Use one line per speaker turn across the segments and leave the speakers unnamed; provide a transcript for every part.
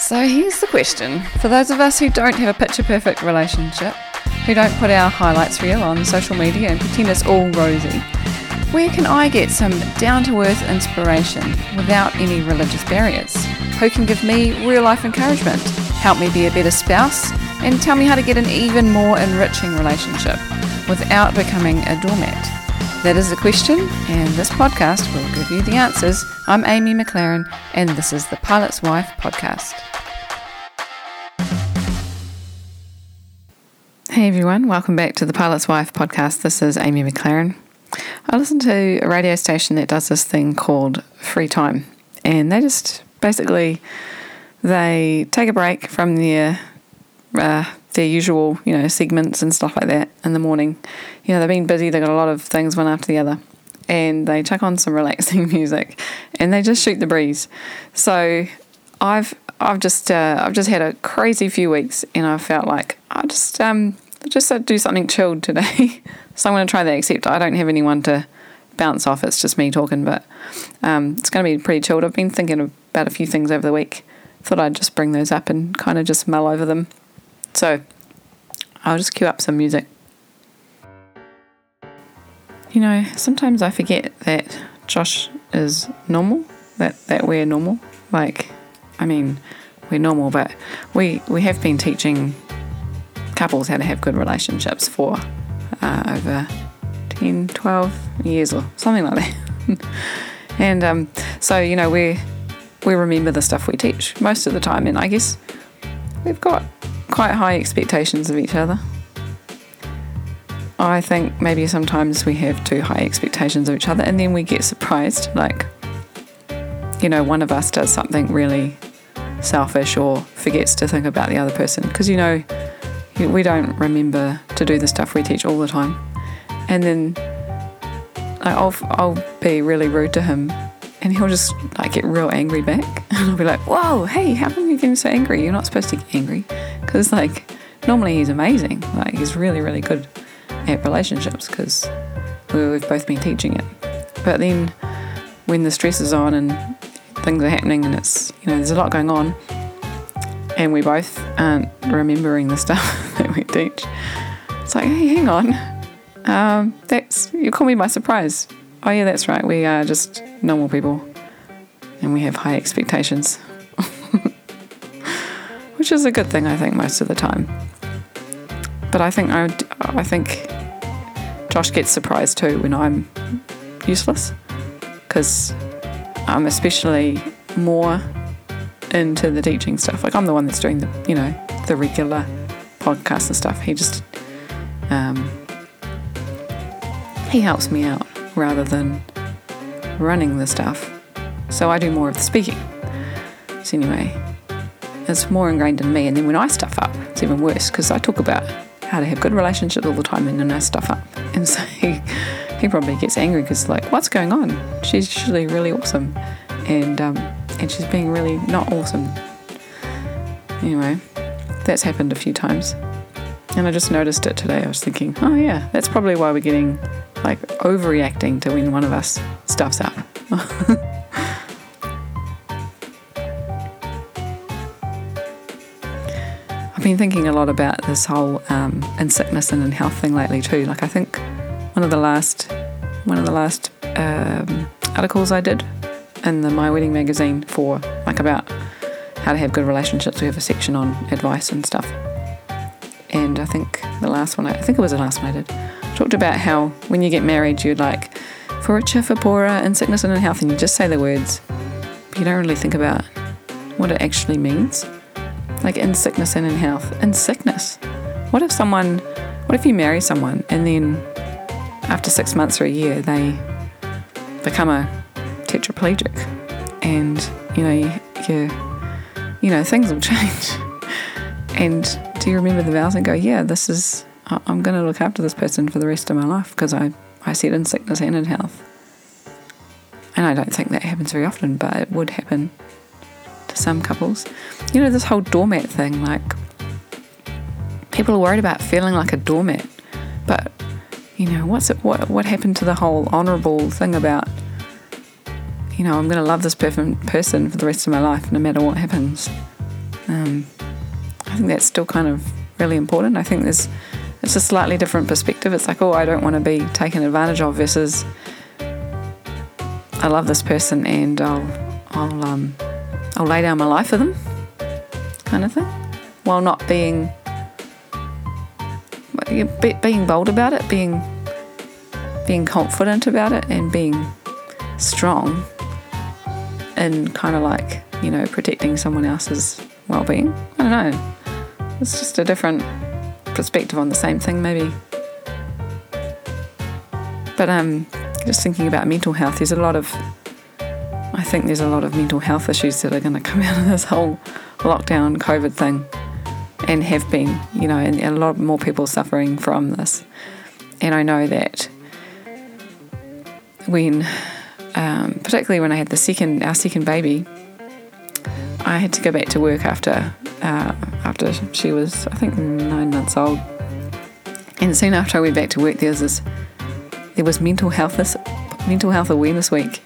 So here's the question for those of us who don't have a picture perfect relationship, who don't put our highlights reel on social media and pretend it's all rosy, where can I get some down to earth inspiration without any religious barriers? Who can give me real life encouragement, help me be a better spouse, and tell me how to get an even more enriching relationship without becoming a doormat? That is the question, and this podcast will give you the answers. I'm Amy McLaren, and this is the Pilot's Wife podcast. Hey everyone, welcome back to the Pilot's Wife podcast. This is Amy McLaren. I listen to a radio station that does this thing called Free Time, and they just basically they take a break from their uh, their usual you know segments and stuff like that in the morning. You know they've been busy, they've got a lot of things one after the other, and they chuck on some relaxing music, and they just shoot the breeze. So I've I've just uh, I've just had a crazy few weeks, and I felt like I just um just do something chilled today. so I'm to try that. Except I don't have anyone to bounce off. It's just me talking, but um, it's going to be pretty chilled. I've been thinking about a few things over the week. Thought I'd just bring those up and kind of just mull over them. So I'll just cue up some music. You know, sometimes I forget that Josh is normal. That that we're normal. Like, I mean, we're normal, but we we have been teaching couples how to have good relationships for uh, over 10, 12 years or something like that. and um, so, you know, we we remember the stuff we teach most of the time, and I guess we've got quite high expectations of each other. I think maybe sometimes we have too high expectations of each other, and then we get surprised. Like, you know, one of us does something really selfish or forgets to think about the other person because, you know, we don't remember to do the stuff we teach all the time. And then I'll, I'll be really rude to him and he'll just like get real angry back. And I'll be like, whoa, hey, how come you're getting so angry? You're not supposed to get angry. Because like normally he's amazing. Like he's really, really good at relationships because we've both been teaching it. But then when the stress is on and things are happening and it's, you know, there's a lot going on and we both aren't remembering the stuff that we teach. It's like, hey, hang on. Um, that's you call me by surprise. Oh yeah, that's right. We are just normal people, and we have high expectations, which is a good thing, I think, most of the time. But I think I, I think Josh gets surprised too when I'm useless, because I'm especially more into the teaching stuff. Like I'm the one that's doing the, you know, the regular podcast and stuff. He just, um, he helps me out rather than running the stuff. So I do more of the speaking. So anyway, it's more ingrained in me. And then when I stuff up, it's even worse because I talk about how to have good relationships all the time and then I stuff up. And so he, he probably gets angry because like, what's going on? She's usually really awesome. And um, and she's being really not awesome. Anyway, that's happened a few times. And I just noticed it today. I was thinking, oh yeah, that's probably why we're getting like overreacting to when one of us stuffs up. I've been thinking a lot about this whole um, in sickness and in health thing lately too. Like I think one of the last one of the last um, articles I did in the My Wedding magazine for like about how to have good relationships. We have a section on advice and stuff. And I think the last one, I think it was the last one I did, talked about how when you get married, you'd like for richer, for poorer, in sickness and in health, and you just say the words, but you don't really think about what it actually means. Like in sickness and in health. In sickness, what if someone, what if you marry someone and then after six months or a year they become a tetraplegic, and you know, you, you know, things will change. and do you remember the vows and go, yeah, this is, I'm going to look after this person for the rest of my life because I, I it in sickness and in health. And I don't think that happens very often, but it would happen to some couples. You know, this whole doormat thing, like, people are worried about feeling like a doormat, but you know, what's it, what, what happened to the whole honourable thing about you know, I'm going to love this person for the rest of my life, no matter what happens. um, I think that's still kind of really important. I think there's it's a slightly different perspective. It's like, oh, I don't want to be taken advantage of versus I love this person and I'll I'll um, I'll lay down my life for them, kind of thing, while not being being bold about it, being being confident about it, and being strong, and kind of like you know protecting someone else's well-being. I don't know. It's just a different perspective on the same thing, maybe. But um, just thinking about mental health, there's a lot of, I think there's a lot of mental health issues that are going to come out of this whole lockdown COVID thing, and have been, you know, and a lot more people suffering from this. And I know that when, um, particularly when I had the second, our second baby, I had to go back to work after uh, after she was, I think, nine months old. And soon after I went back to work, there was this, there was mental health this mental health awareness week,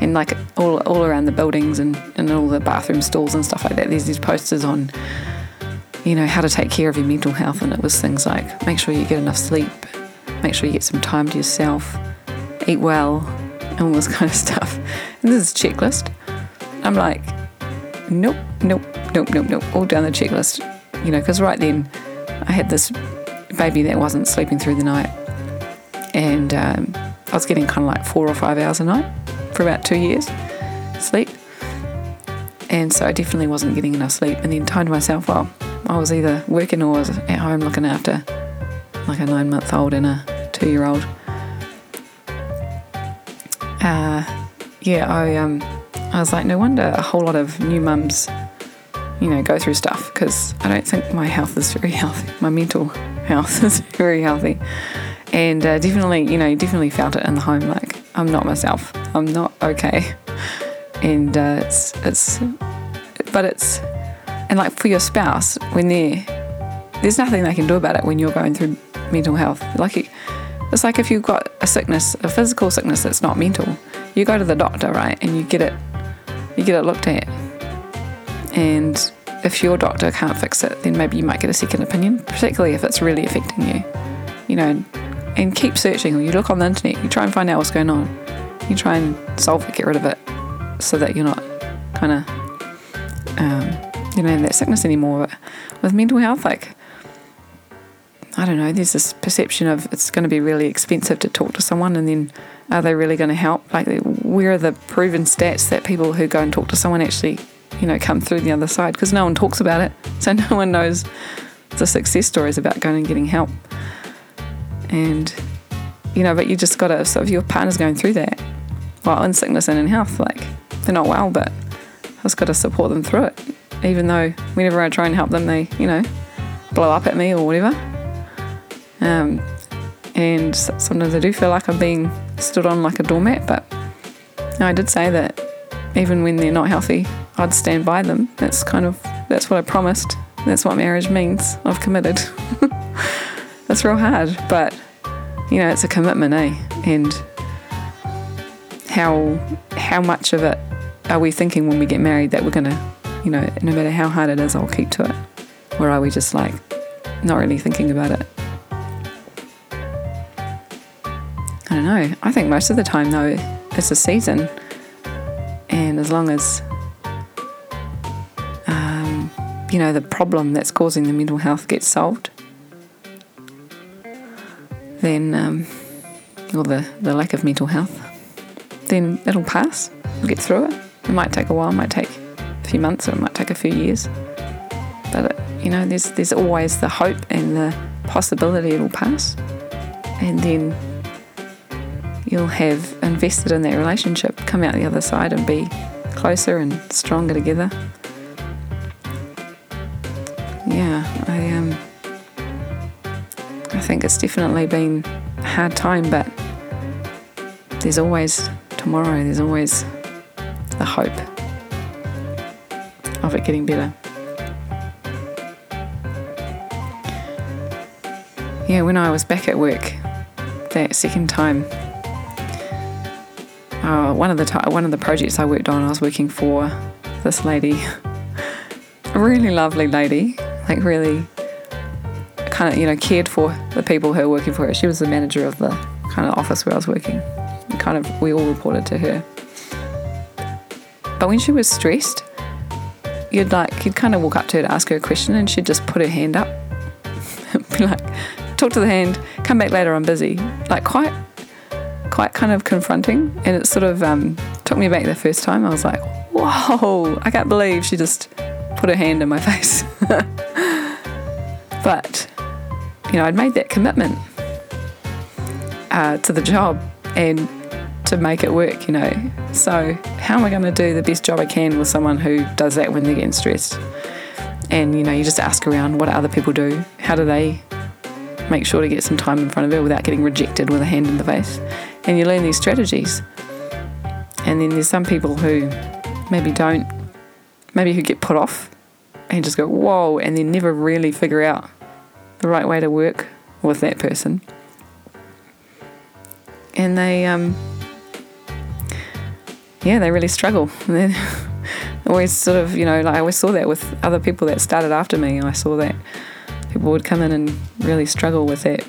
and like all all around the buildings and, and all the bathroom stalls and stuff like that. There's these posters on, you know, how to take care of your mental health, and it was things like make sure you get enough sleep, make sure you get some time to yourself, eat well, and all this kind of stuff. And this is a checklist. I'm like, nope, nope, nope, nope, nope, all down the checklist. You know, because right then I had this baby that wasn't sleeping through the night, and um, I was getting kind of like four or five hours a night for about two years sleep. And so I definitely wasn't getting enough sleep. And then time to myself, well, I was either working or I was at home looking after like a nine month old and a two year old. Uh, yeah, I um, I was like, no wonder a whole lot of new mums you know, go through stuff because I don't think my health is very healthy. My mental health is very healthy. And uh, definitely, you know, definitely felt it in the home. Like, I'm not myself. I'm not okay. And uh, it's, it's, but it's, and like for your spouse, when they're, there's nothing they can do about it when you're going through mental health. Like, it's like if you've got a sickness, a physical sickness that's not mental, you go to the doctor, right? And you get it, you get it looked at and if your doctor can't fix it, then maybe you might get a second opinion, particularly if it's really affecting you. You know, and keep searching. You look on the internet, you try and find out what's going on. You try and solve it, get rid of it, so that you're not kind of, um, you know, in that sickness anymore. But with mental health, like, I don't know, there's this perception of it's going to be really expensive to talk to someone, and then are they really going to help? Like, where are the proven stats that people who go and talk to someone actually you know, come through the other side because no one talks about it. So no one knows the success stories about going and getting help. And, you know, but you just got to, so if your partner's going through that, well, in sickness and in health, like they're not well, but I've just got to support them through it. Even though whenever I try and help them, they, you know, blow up at me or whatever. Um, and sometimes I do feel like I'm being stood on like a doormat, but I did say that even when they're not healthy, I'd stand by them. That's kind of that's what I promised. That's what marriage means. I've committed. that's real hard, but you know, it's a commitment, eh? And how how much of it are we thinking when we get married that we're gonna, you know, no matter how hard it is, I'll keep to it, or are we just like not really thinking about it? I don't know. I think most of the time though, it's a season, and as long as you know, the problem that's causing the mental health gets solved, then, um, or the, the lack of mental health, then it'll pass. We'll get through it. It might take a while, it might take a few months, or it might take a few years. But, it, you know, there's, there's always the hope and the possibility it'll pass. And then you'll have invested in that relationship, come out the other side and be closer and stronger together yeah, I um, I think it's definitely been a hard time, but there's always tomorrow. There's always the hope of it getting better. Yeah, when I was back at work that second time, uh, one of the t- one of the projects I worked on, I was working for this lady a really lovely lady, like really kind of, you know, cared for the people who were working for her. She was the manager of the kind of office where I was working. And kind of, we all reported to her. But when she was stressed, you'd like, you'd kind of walk up to her to ask her a question and she'd just put her hand up. Be like, talk to the hand, come back later, I'm busy. Like, quite, quite kind of confronting. And it sort of um, took me back the first time. I was like, whoa, I can't believe she just put her hand in my face. but, you know, I'd made that commitment uh, to the job and to make it work, you know. So, how am I going to do the best job I can with someone who does that when they're getting stressed? And, you know, you just ask around what other people do? How do they make sure to get some time in front of her without getting rejected with a hand in the face? And you learn these strategies. And then there's some people who maybe don't, maybe who get put off and just go, whoa, and then never really figure out the right way to work with that person. And they, um, yeah, they really struggle. And always sort of, you know, like I always saw that with other people that started after me. I saw that people would come in and really struggle with it.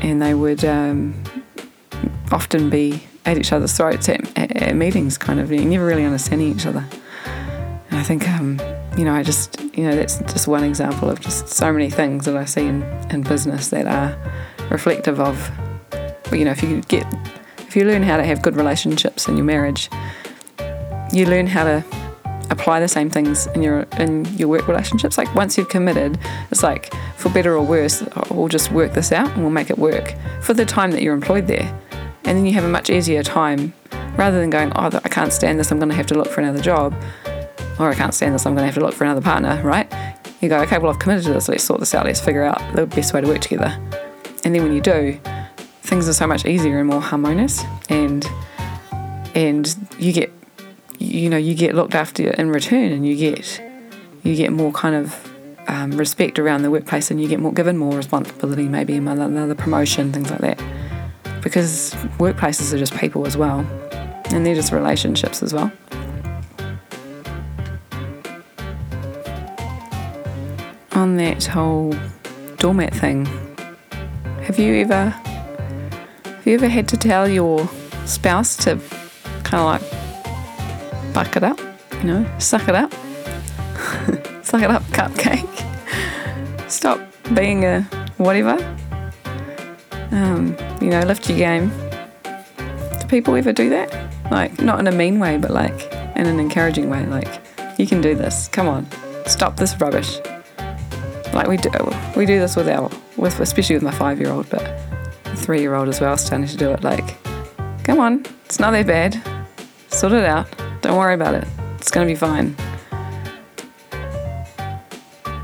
And they would um, often be at each other's throats at, at, meetings, kind of, never really understanding each other. And I think, um, you know, I just, you know, that's just one example of just so many things that I see in, in business that are reflective of, you know, if you get, if you learn how to have good relationships in your marriage, you learn how to apply the same things in your in your work relationships. Like once you've committed, it's like for better or worse, we'll just work this out and we'll make it work for the time that you're employed there and then you have a much easier time rather than going, oh, I can't stand this, I'm going to have to look for another job, or I can't stand this, I'm going to have to look for another partner, right? You go, okay, well, I've committed to this, let's sort this out, let's figure out the best way to work together. And then when you do, things are so much easier and more harmonious, and and you get, you know, you get looked after in return, and you get, you get more kind of um, respect around the workplace, and you get more given more responsibility, maybe another promotion, things like that because workplaces are just people as well, and they're just relationships as well. On that whole doormat thing, have you ever have you ever had to tell your spouse to kind of like buck it up, you know, suck it up, suck it up, cupcake, stop being a whatever? Um, you know, lift your game. Do people ever do that? Like, not in a mean way, but like in an encouraging way. Like, you can do this. Come on, stop this rubbish. Like we do, we do this with our, with especially with my five-year-old, but three-year-old as well, starting to do it. Like, come on, it's not that bad. Sort it out. Don't worry about it. It's gonna be fine.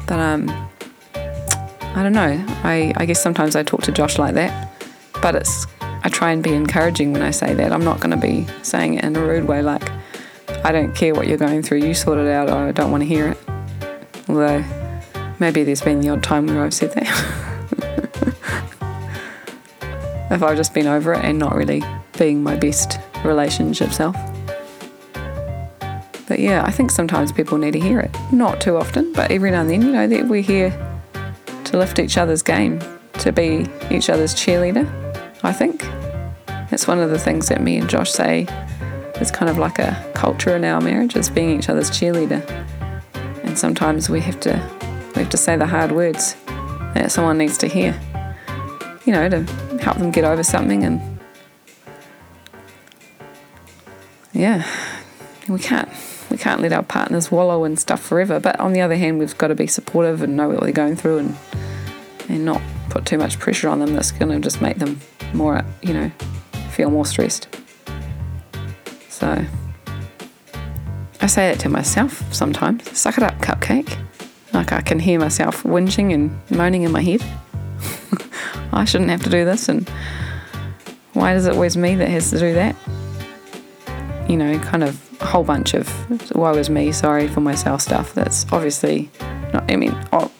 But um, I don't know. I, I guess sometimes I talk to Josh like that, but it's I try and be encouraging when I say that. I'm not going to be saying it in a rude way like, I don't care what you're going through, you sort it out, I don't want to hear it. Although maybe there's been the odd time where I've said that. if I've just been over it and not really being my best relationship self. But yeah, I think sometimes people need to hear it. Not too often, but every now and then, you know, that we're here to lift each other's game, to be each other's cheerleader, I think. That's one of the things that me and Josh say is kind of like a culture in our marriage is being each other's cheerleader. And sometimes we have to we have to say the hard words that someone needs to hear. You know, to help them get over something and yeah, we can't we can't let our partners wallow in stuff forever. But on the other hand, we've got to be supportive and know what they're going through and and not put too much pressure on them that's going to just make them more, you know, feel more stressed. So I say that to myself sometimes. Suck it up, cupcake. Like I can hear myself whinging and moaning in my head. I shouldn't have to do this, and why is it always me that has to do that? You know, kind of a whole bunch of woe is me, sorry for myself stuff that's obviously not, I mean,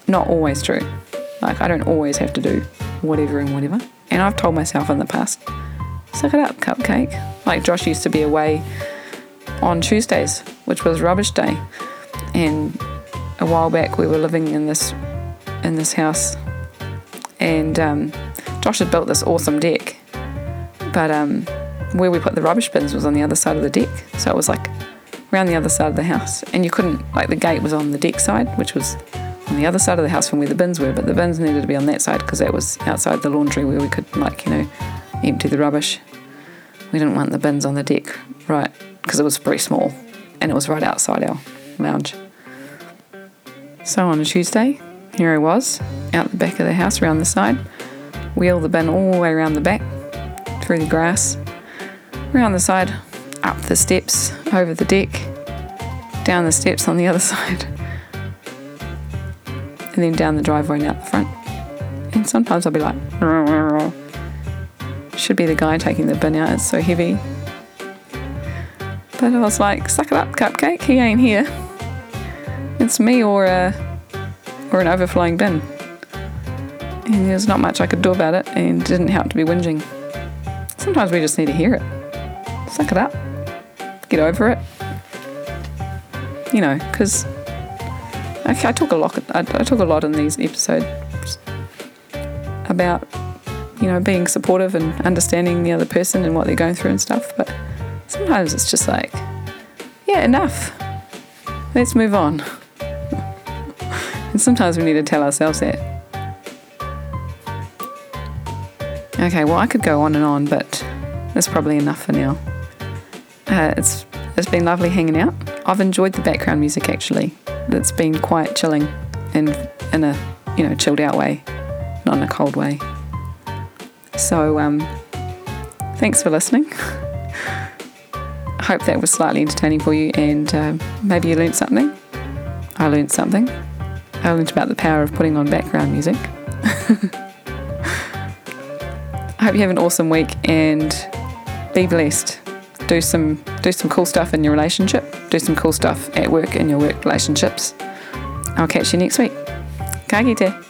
not always true. Like, I don't always have to do whatever and whatever. And I've told myself in the past, suck it up, cupcake. Like, Josh used to be away on Tuesdays which was rubbish day. And a while back, we were living in this in this house, and um, Josh had built this awesome deck, but um, where we put the rubbish bins was on the other side of the deck, so it was like around the other side of the house, and you couldn't like the gate was on the deck side, which was on the other side of the house from where the bins were, but the bins needed to be on that side because that was outside the laundry where we could like you know empty the rubbish. We didn't want the bins on the deck, right? Because it was very small, and it was right outside our lounge. So on a Tuesday, here I was, out the back of the house, around the side, wheel the bin all the way around the back, through the grass, around the side, up the steps, over the deck, down the steps on the other side, and then down the driveway and out the front. And sometimes I'll be like, should be the guy taking the bin out, it's so heavy. But I was like, suck it up, cupcake, he ain't here. It's me or a or an overflowing bin. And there's not much I could do about it, and it didn't help to be whinging. Sometimes we just need to hear it. Suck it up. Get over it. You know, because I, I talk a lot. I, I talk a lot in these episodes about you know being supportive and understanding the other person and what they're going through and stuff. But sometimes it's just like, yeah, enough. Let's move on. And sometimes we need to tell ourselves that. Okay, well, I could go on and on, but that's probably enough for now. Uh, it's it's been lovely hanging out. I've enjoyed the background music actually. It's been quite chilling and in a you know chilled out way, not in a cold way. So um, thanks for listening. I hope that was slightly entertaining for you, and uh, maybe you learned something. I learned something. I learned about the power of putting on background music. I hope you have an awesome week and be blessed. Do some do some cool stuff in your relationship. Do some cool stuff at work in your work relationships. I'll catch you next week. Ka.